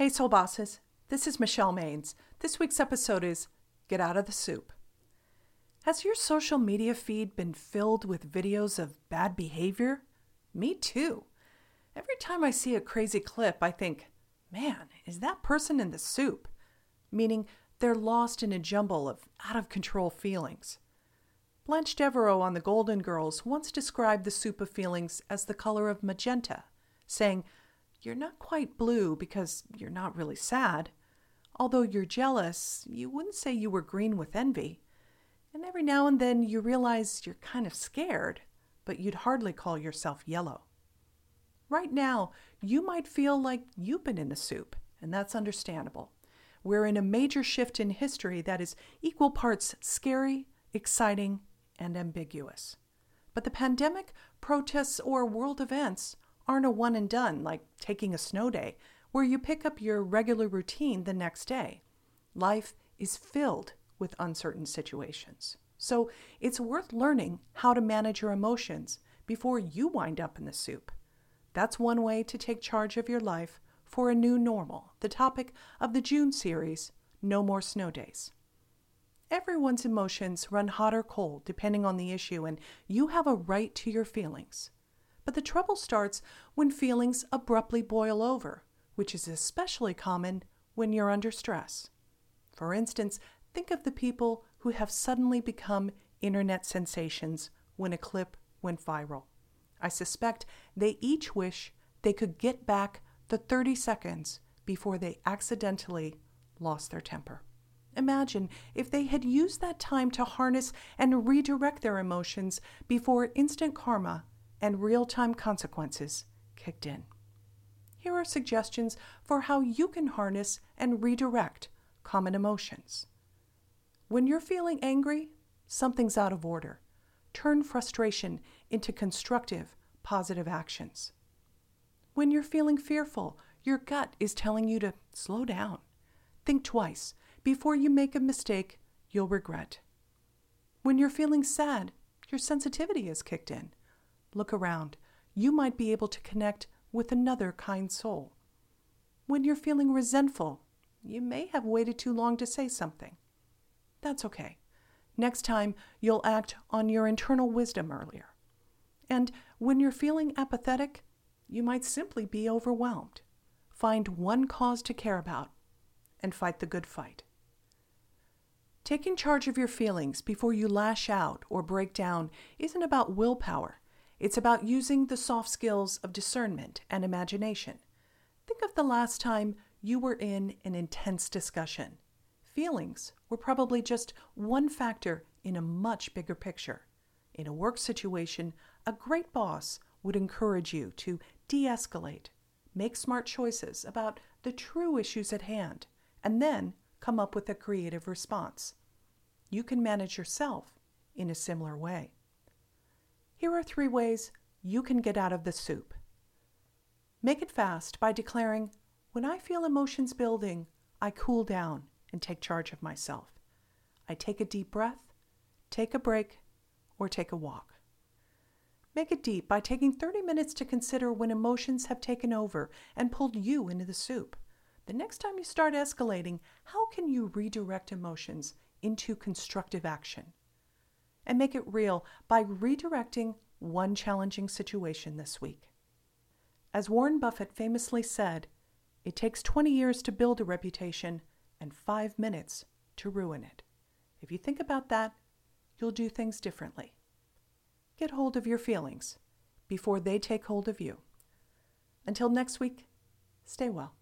Hey, Soul Bosses. This is Michelle Maines. This week's episode is Get Out of the Soup. Has your social media feed been filled with videos of bad behavior? Me too. Every time I see a crazy clip, I think, man, is that person in the soup? Meaning they're lost in a jumble of out of control feelings. Blanche Devereaux on The Golden Girls once described the soup of feelings as the color of magenta, saying, you're not quite blue because you're not really sad. Although you're jealous, you wouldn't say you were green with envy. And every now and then you realize you're kind of scared, but you'd hardly call yourself yellow. Right now, you might feel like you've been in the soup, and that's understandable. We're in a major shift in history that is equal parts scary, exciting, and ambiguous. But the pandemic, protests, or world events aren't a one and done like taking a snow day, where you pick up your regular routine the next day. Life is filled with uncertain situations. So it's worth learning how to manage your emotions before you wind up in the soup. That's one way to take charge of your life for a new normal, the topic of the June series, No More Snow Days. Everyone's emotions run hot or cold depending on the issue, and you have a right to your feelings. But the trouble starts when feelings abruptly boil over, which is especially common when you're under stress. For instance, think of the people who have suddenly become internet sensations when a clip went viral. I suspect they each wish they could get back the 30 seconds before they accidentally lost their temper. Imagine if they had used that time to harness and redirect their emotions before instant karma and real time consequences kicked in. Here are suggestions for how you can harness and redirect common emotions. When you're feeling angry, something's out of order. Turn frustration into constructive, positive actions. When you're feeling fearful, your gut is telling you to slow down. Think twice before you make a mistake you'll regret. When you're feeling sad, your sensitivity is kicked in. Look around. You might be able to connect with another kind soul. When you're feeling resentful, you may have waited too long to say something. That's okay. Next time, you'll act on your internal wisdom earlier. And when you're feeling apathetic, you might simply be overwhelmed. Find one cause to care about and fight the good fight. Taking charge of your feelings before you lash out or break down isn't about willpower. It's about using the soft skills of discernment and imagination. Think of the last time you were in an intense discussion. Feelings were probably just one factor in a much bigger picture. In a work situation, a great boss would encourage you to de escalate, make smart choices about the true issues at hand, and then come up with a creative response. You can manage yourself in a similar way. Here are three ways you can get out of the soup. Make it fast by declaring, When I feel emotions building, I cool down and take charge of myself. I take a deep breath, take a break, or take a walk. Make it deep by taking 30 minutes to consider when emotions have taken over and pulled you into the soup. The next time you start escalating, how can you redirect emotions into constructive action? And make it real by redirecting one challenging situation this week. As Warren Buffett famously said, it takes 20 years to build a reputation and five minutes to ruin it. If you think about that, you'll do things differently. Get hold of your feelings before they take hold of you. Until next week, stay well.